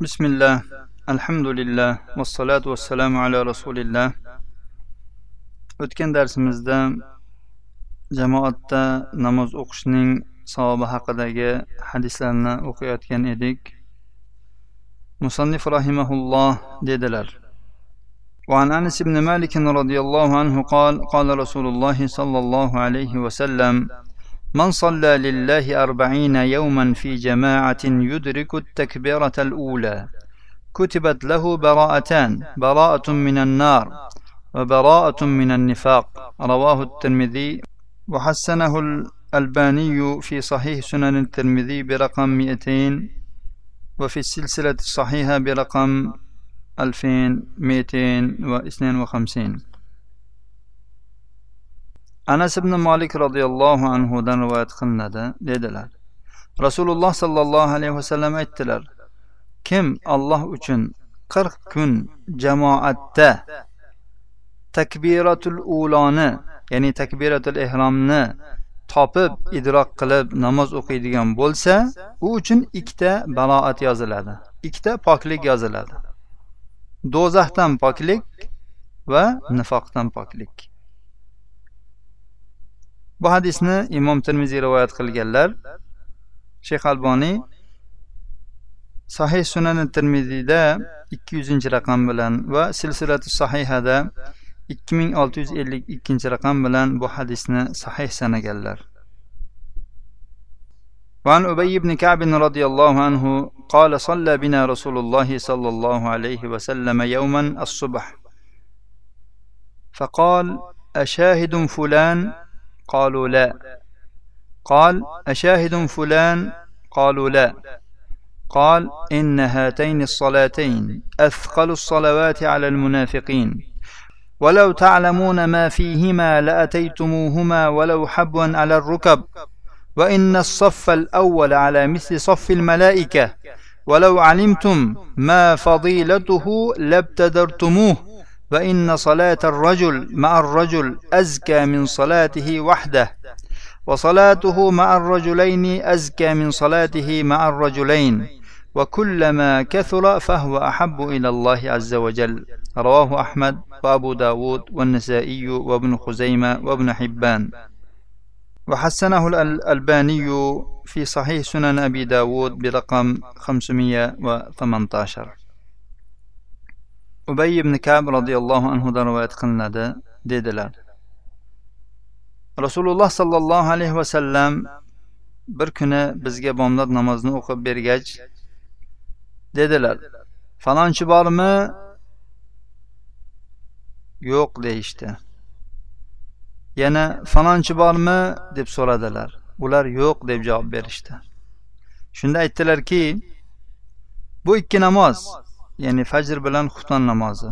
بسم الله الحمد لله والصلاة والسلام على رسول الله o'tgan darsimizda jamoatda namoz o'qishning savobi haqidagi hadislarni o'qiyotgan edik musannif rahimahulloh dedilar وعن انس بن مالك رضي الله عنه قال قال رسول الله صلى الله عليه وسلم من صلى لله أربعين يوما في جماعة يدرك التكبيرة الأولى. كتبت له براءتان براءة من النار وبراءة من النفاق. رواه الترمذي وحسنه الألباني في صحيح سنن الترمذي برقم 200 وفي السلسلة الصحيحة برقم 2252 anas ibn molik roziyallohu anhudan rivoyat qilinadi dedilar. Rasululloh sollallohu alayhi vasallam aytdilar kim alloh uchun qirq kun jamoatda takbiratul uloni ya'ni takbiratul ehromni topib idrok qilib namoz o'qiydigan bo'lsa u uchun ikkita baloat yoziladi ikkita poklik yoziladi. Do'zaxdan poklik va nifoqdan poklik. bu hadisni imom termiziy rivoyat qilganlar shayx alboniy sahih sunani termiziyda ikki yuzinchi raqam bilan va silsilati sahihada ikki ming olti yuz ellik ikkinchi raqam bilan bu hadisni sahih sanaganlar وعن أبي بن كعب رضي الله عنه قال صلى بنا رسول الله صلى الله عليه وسلم يوما الصبح فقال أشاهد فلان قالوا لا. قال أشاهد فلان؟ قالوا لا. قال إن هاتين الصلاتين أثقل الصلوات على المنافقين. ولو تعلمون ما فيهما لأتيتموهما ولو حبوا على الركب. وإن الصف الأول على مثل صف الملائكة. ولو علمتم ما فضيلته لابتدرتموه. وإن صلاة الرجل مع الرجل أزكى من صلاته وحده وصلاته مع الرجلين أزكى من صلاته مع الرجلين وكلما كثر فهو أحب إلى الله عز وجل. رواه أحمد وأبو داود والنسائي وابن خزيمة وابن حبان. وحسنه الألباني في صحيح سنن أبي داود برقم 518 ubay ibn kab roziyallohu anhudan rivoyat qilinadi dedilar. Rasululloh sollallohu alayhi vasallam bir kuni bizga bomdod namozini o'qib bergach dedilar falonchi bormi yo'q deyishdi. Yana falonchi bormi deb so'radilar. Ular yo'q deb javob berishdi. Shunda aytdilarki bu ikki namoz ya'ni fajr bilan xufton namozi.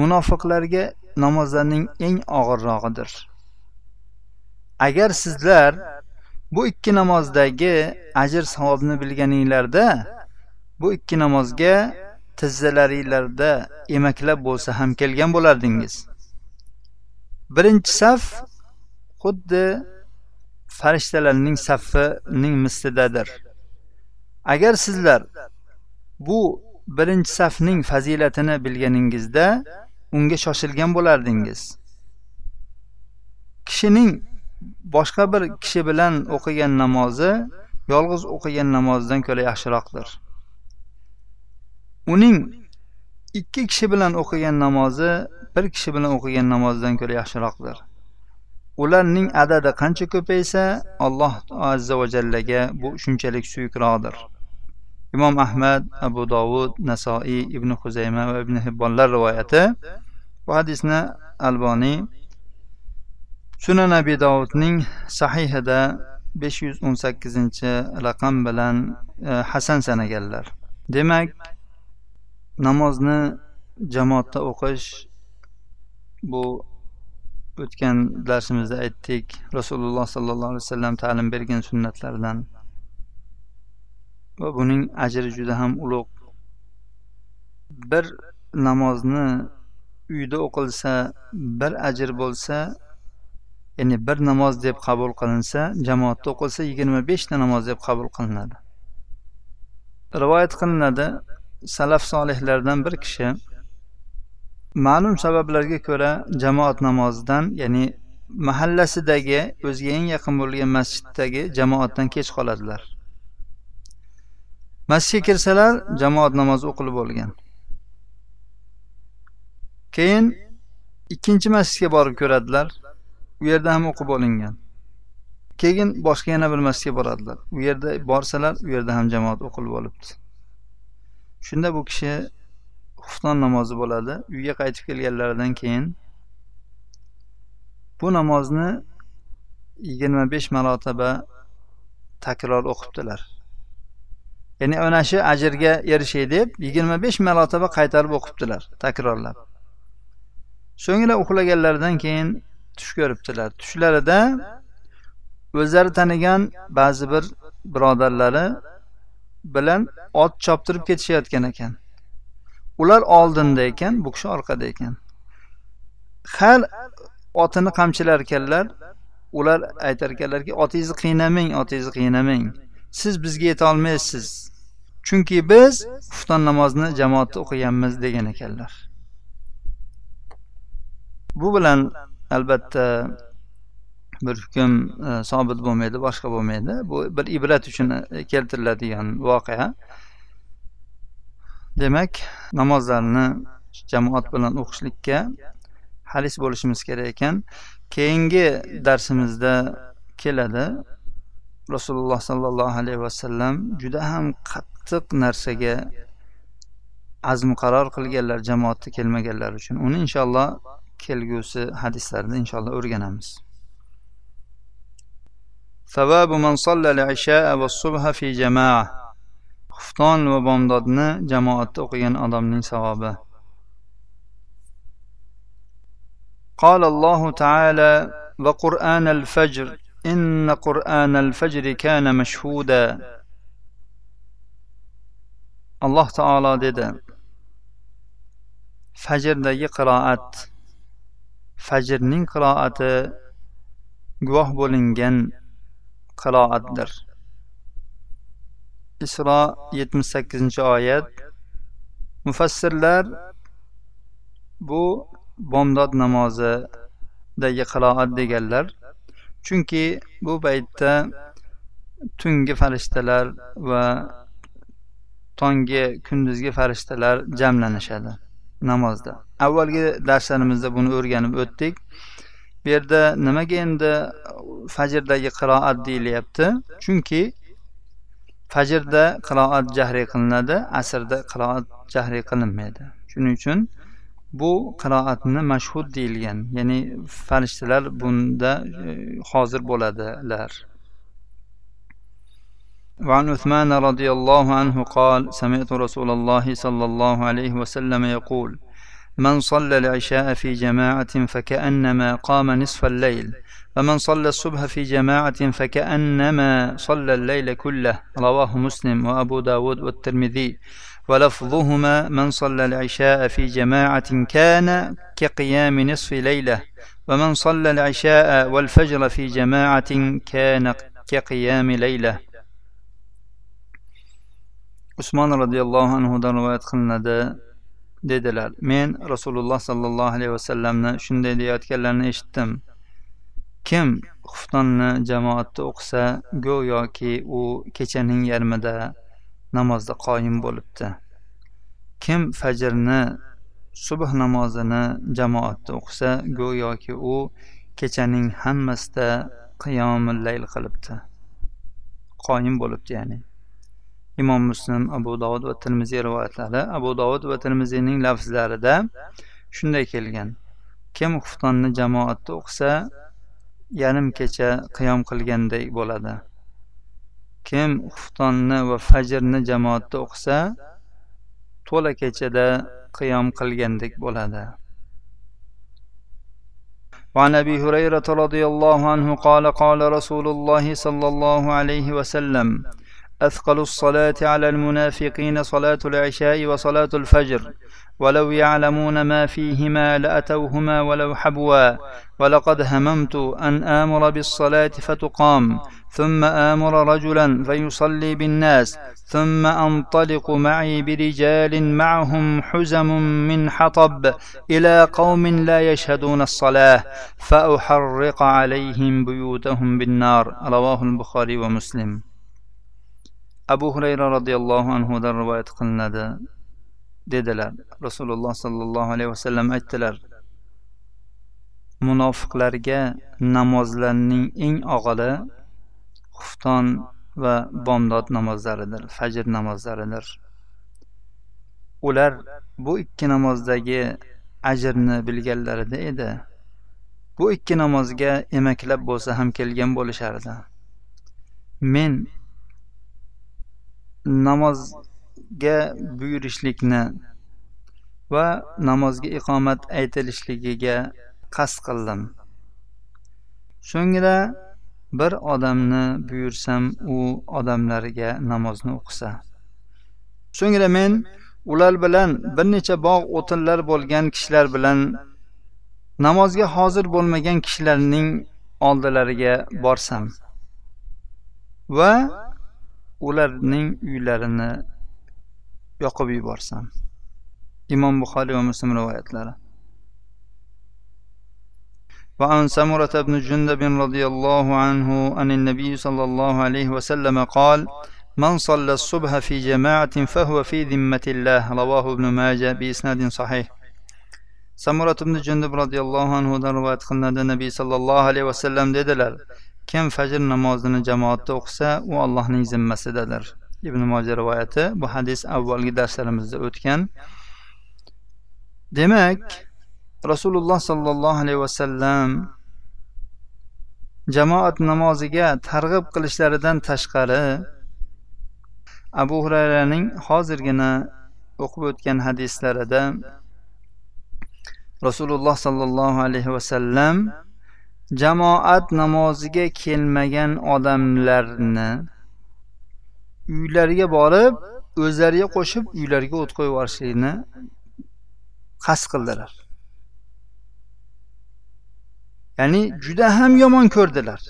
Munofiqlarga namozlarning eng og'irrog'idir. Agar sizlar bu ikki namozdagi ajr savobni bilganinglarda bu ikki namozga tizzalaringlarda emaklab bo'lsa ham kelgan bo'lardingiz. Birinchi saf xuddi farishtalarning safining mislidadir agar sizlar bu birinchi safning fazilatini bilganingizda unga shoshilgan bo'lardingiz. Kishining boshqa bir kishi bilan o'qigan namozi yolg'iz o'qigan namozidan ko'ra yaxshiroqdir. Uning ikki kishi bilan o'qigan namozi bir kishi bilan o'qigan namozidan ko'ra yaxshiroqdir. Ularning adadi qancha ko'paysa alloh azza va jallaga bu shunchalik suyukroqdir. Imom ahmad abu dovud nasoiy ibn huzayma va ibn hibbonlar rivoyati. Bu hadisni alboniy sunan abi dovudning sahihida besh yuz o'n sakkizinchi raqam bilan e, hasan sanaganlar. Demak namozni jamoatda o'qish bu o'tgan darsimizda aytdik rasululloh sollallohu alayhi vasallam ta'lim bergan sunnatlardan va buning ajri juda ham ulug' bir namozni uyda o'qilsa bir ajr bo'lsa ya'ni bir namoz deb qabul qilinsa jamoatda o'qilsa yigirma beshta namoz deb qabul qilinadi. Rivoyat qilinadi salaf solihlardan bir kishi ma'lum sabablarga ko'ra jamoat namozidan ya'ni mahallasidagi o'ziga eng yaqin bo'lgan masjiddagi jamoatdan kech qoladilar. Masjidga kirsalar jamoat namozi o'qilib bo'lgan. Keyin ikkinchi masjidga borib ko'radilar. U yerda ham o'qib olingan. Keyin boshqa yana bir masjidga boradilar. U yerda borsalar u yerda ham jamoat o'qilib olibdi. Shunda bu kishi xufton namozi bo'ladi. Uyga qaytib kelganlaridan keyin bu namozni yigirma besh marotaba takror o'qibdilar. Ya'ni ana shu ajrga erishay deb yigirma besh marotaba qaytarib o'qibdilar takrorlab. So'ngra uxlaganlaridan keyin tush ko'ribdilar. Tushlarida o'zlari tanigan ba'zi bir birodarlari bilan ot choptirib ketishayotgan ekan. Ular oldinda ekan bu kishi orqada ekan. Har otini qamchilar ekanlar ular aytar ekanlarki otingizni qiynamang otingizni qiynamang. Siz bizga yetolmaysiz. Chunki biz xufton namozini jamoatda o'qiganmiz degan ekanlar. Bu bilan albatta bir hukm e, sobit bo'lmaydi boshqa bo'lmaydi. Bu bir ibrat uchun e, keltiriladigan voqea. Demak namozlarni jamoat bilan o'qishlikka haris bo'lishimiz kerak ekan. Keyingi darsimizda keladi. Rasululloh sollallohu alayhi vasallam juda ham qattiq narsaga azm qaror qilganlar jamoatda kelmaganlar uchun uni inshaalloh kelgusi hadislarda inshaalloh o'rganamiz ثواب من صلى العشاء والصبح في جماعة xufton va bomdodni jamoatda o'qigan odamning savobi قال الله تعالى وقرآن الفجر إن قرآن الفجر كان مشهودا alloh taolo dedi. Fajrdagi qiroat. Fajrning qiroati guvoh bo'lingan qiroatdir. Isro yetmish sakkizinchi oyat. Mufassirlar bu bomdod namozidagi qiroat deganlar chunki bu paytda tungi farishtalar va tonggi kunduzgi farishtalar jamlanishadi namozda. Avvalgi darslarimizda buni o'rganib o'tdik. Bu yerda nimaga endi fajrdagi qiroat deyilyapti? Chunki fajrda qiroat jahriy qilinadi asrda qiroat jahriy qilinmaydi. Shuning uchun bu qiroatni mashhud deyilgan ya'ni farishtalar bunda e, hozir bo'ladilar. وعن عثمان رضي الله عنه قال سمعت رسول الله صلى الله عليه وسلم يقول من صلى العشاء في جماعة فكأنما قام نصف الليل ومن صلى الصبح في جماعة فكأنما صلى الليل كله رواه مسلم وأبو داود والترمذي. ولفظهما من صلى العشاء في جماعة كان كقيام نصف ليلة ومن صلى العشاء والفجر في جماعة كان كقيام ليلة usmon roziyallohu anhudan rivoyat qilinadi. Dedilar men rasululloh sollallohu alayhi vasallamni shunday deyayotganlarini eshitdim. Kim xuftonni jamoatda o'qisa go'yoki u kechaning yarmida namozda qoyim bo'libdi. Kim fajrni subh namozini jamoatda o'qisa go'yoki u kechaning hammasida qiyomillayl qilibdi. Qoyim bo'libdi ya'ni. imom muslim abu dovud va termiziy rivoyatlari abu dovud va termiziyning lafzlarida shunday kelgan kim xuftonni jamoatda o'qisa yarim kecha qiyom qilgandek bo'ladi kim xuftonni va fajrni jamoatda o'qisa to'la kechada qiyom qilgandek bo'ladi وعن ابي هريره رضي الله عنه قال قال رسول الله صلى الله عليه وسلم أثقل الصلاة على المنافقين صلاة العشاء وصلاة الفجر. ولو يعلمون ما فيهما لأتوهما ولو حبوا. ولقد هممت أن آمر بالصلاة فتقام. ثم آمر رجلا فيصلي بالناس. ثم أنطلق معي برجال معهم حزم من حطب إلى قوم لا يشهدون الصلاة. فأحرق عليهم بيوتهم بالنار. رواه البخاري ومسلم. Abu hurayra roziyallohu anhudan rivoyat qilinadi. Dedilar rasululloh sollallohu alayhi vasallam aytdilar munofiqlarga namozlarning eng og'iri xufton va bomdod namozlaridir fajr namozlaridir. Ular bu ikki namozdagi ajrni bilganlarida edi. Bu ikki namozga emaklab bo'lsa ham kelgan bo'lishardi. Men namozga buyurishlikni va namozga iqomat aytilishligiga qasd qildim. So'ngra bir odamni buyursam u odamlarga namozni o'qisa. So'ngra men ular bilan bir necha bog' o'tinlar bo'lgan kishilar bilan namozga hozir bo'lmagan kishilarning oldilariga borsam va ularning uylarini yoqib yuborsam imom buxoriy va muslim rivoyatlari وعن سمرة بن جندب رضي الله عنه عن النبي صلى الله عليه وسلم قال من صلى الصبح في جماعة فهو في ذمة الله رواه ابن ماجه بإسناد صحيح سمرة بن جندب رضي الله عنه رواية قلنا النبي صلى الله عليه وسلم dedilar kim fajr namozini jamoatda o'qisa u allohning zimmasidadir. Ibn moja rivoyati bu hadis avvalgi darslarimizda o'tgan. Demak rasululloh sollallohu alayhi vasallam jamoat namoziga targ'ib qilishlaridan tashqari abu hurayraning hozirgina o'qib o'tgan hadislarida rasululloh sollallohu alayhi vasallam jamoat namoziga kelmagan odamlarni uylariga borib o'zlariga qo'shib uylariga o't qo'yib yuborishlikni qasd qildilar. Ya'ni juda ham yomon ko'rdilar.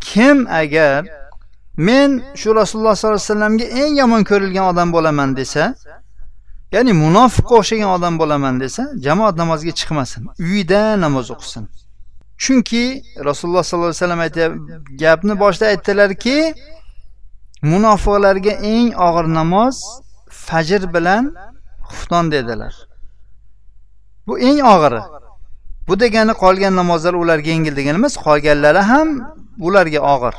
Kim agar men shu rasululloh sollallohu alayhi vasallamga eng yomon ko'rilgan odam bo'laman desa ya'ni munofiqqa o'xshagan odam bo'laman desa jamoat namoziga chiqmasin uyida namoz o'qisin. Chunki rasululloh sollallohu alayhi vasallam aytyapti gapni boshida aytdilarki munofiqlarga eng og'ir namoz fajr bilan xufton dedilar. Bu eng og'iri. Bu degani qolgan namozlar ularga yengil degani emas qolganlari ham ularga og'ir.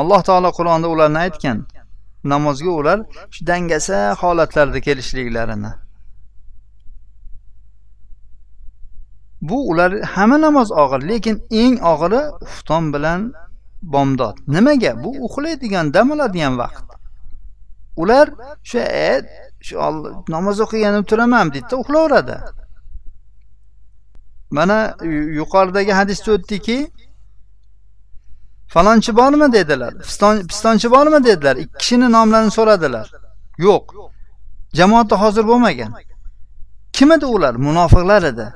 Alloh taolo qur'onda ularni aytgan namozga ular shu dangasa holatlarda kelishliklarini. Bu ular hamma namoz og'ir lekin eng og'iri xufton bilan bomdod. Nimaga? Bu uxlaydigan dam oladigan vaqt. Ular shu e, shu namoz o'qiganim turaman deydida uxlaveradi. Mana yuqoridagi hadisda o'tdiki falonchi bormi dedilar pistonchi bormi dedilar ikki kishini nomlarini so'radilar. Yo'q jamoatda hozir bo'lmagan. Kim edi ular? Munofiqlar edi.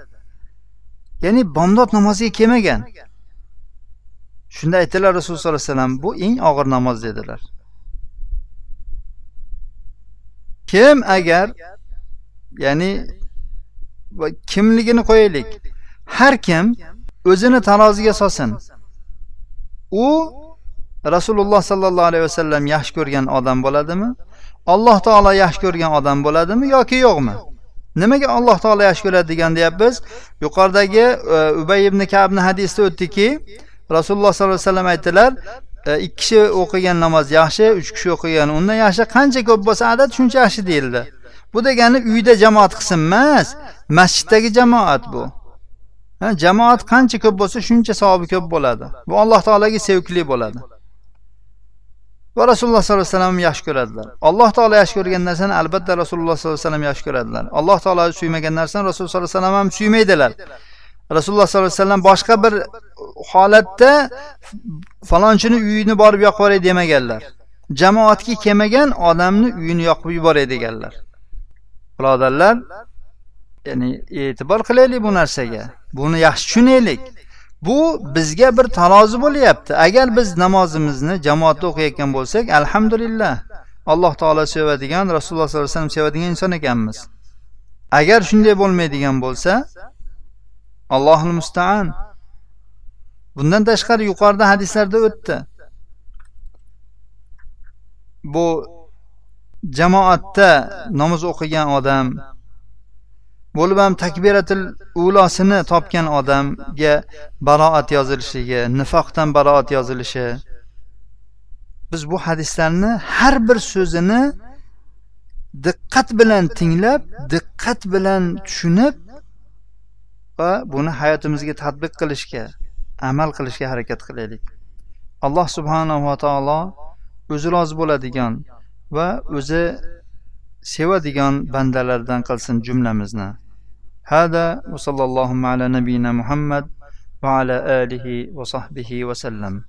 Ya'ni bomdod namoziga kelmagan. Shunda aytdilar rasululloh sollallohu alayhi vasallam bu eng og'ir namoz dedilar. Kim agar ya'ni kimligini qo'yaylik. Har kim o'zini taroziga solsin. U rasululloh sollallohu alayhi vasallam yaxshi ko'rgan odam bo'ladimi? Alloh taolo yaxshi ko'rgan odam bo'ladimi yoki yo'qmi? Nimaga alloh taolo yaxshi ko'radi degan deyapmiz. Yuqoridagi e, ubay ibn kabni hadisda o'tdiki rasululloh sollallohu alayhi vasallam aytdilar e, ikki kishi o'qigan namoz yaxshi uch kishi o'qigan undan yaxshi qancha ko'p bo'lsa adad shuncha yaxshi deyildi. Bu degani uyda jamoat qilsin emas masjiddagi jamoat bu. Jamoat qancha ko'p bo'lsa shuncha savobi ko'p bo'ladi. Bu alloh taologa sevgli bo'ladi. Va rasululloh sollallohu alayhi vasallam yaxshi ko'radilar. Alloh taolo yaxshi ko'rgan narsani albatta rasululloh sollallohu alayhi vasallam yaxshi ko'radilar. Alloh taolo suymagan narsani rasululloh sollallohu alayhi vasallam ham suymaydilar. Rasululloh sollallohu alayhi vasallam boshqa bir holatda falonchini uyini borib yoqib yuboray demaganlar. Jamoatga kelmagan odamni uyini yoqib yuboray deganlar. Birodarlar ya'ni e'tibor qilaylik bu narsaga. Buni yaxshi tushunaylik. Bu bizga bir talozi bo'lyapti. Agar biz namozimizni jamoatda o'qiyotgan bo'lsak alhamdulillah alloh taolo sevadigan rasululloh sollallohu alayhi vasallam sevadigan inson ekanmiz. Agar shunday bo'lmaydigan bo'lsa allohul mustaan. Bundan tashqari yuqorida hadislarda o'tdi. Bu jamoatda namoz o'qigan odam bo'lib ham takbiratil ulosini topgan odamga baroat yozilishligi nifoqdan baroat yozilishi. Biz bu hadislarni har bir so'zini diqqat bilan tinglab diqqat bilan tushunib va buni hayotimizga tadbiq qilishga amal qilishga harakat qilaylik. Alloh subhanava taolo o'zi rozi bo'ladigan va o'zi sevadigan bandalardan qilsin jumlamizni. هذا وصلى اللهم على نبينا محمد وعلى آله وصحبه وسلم.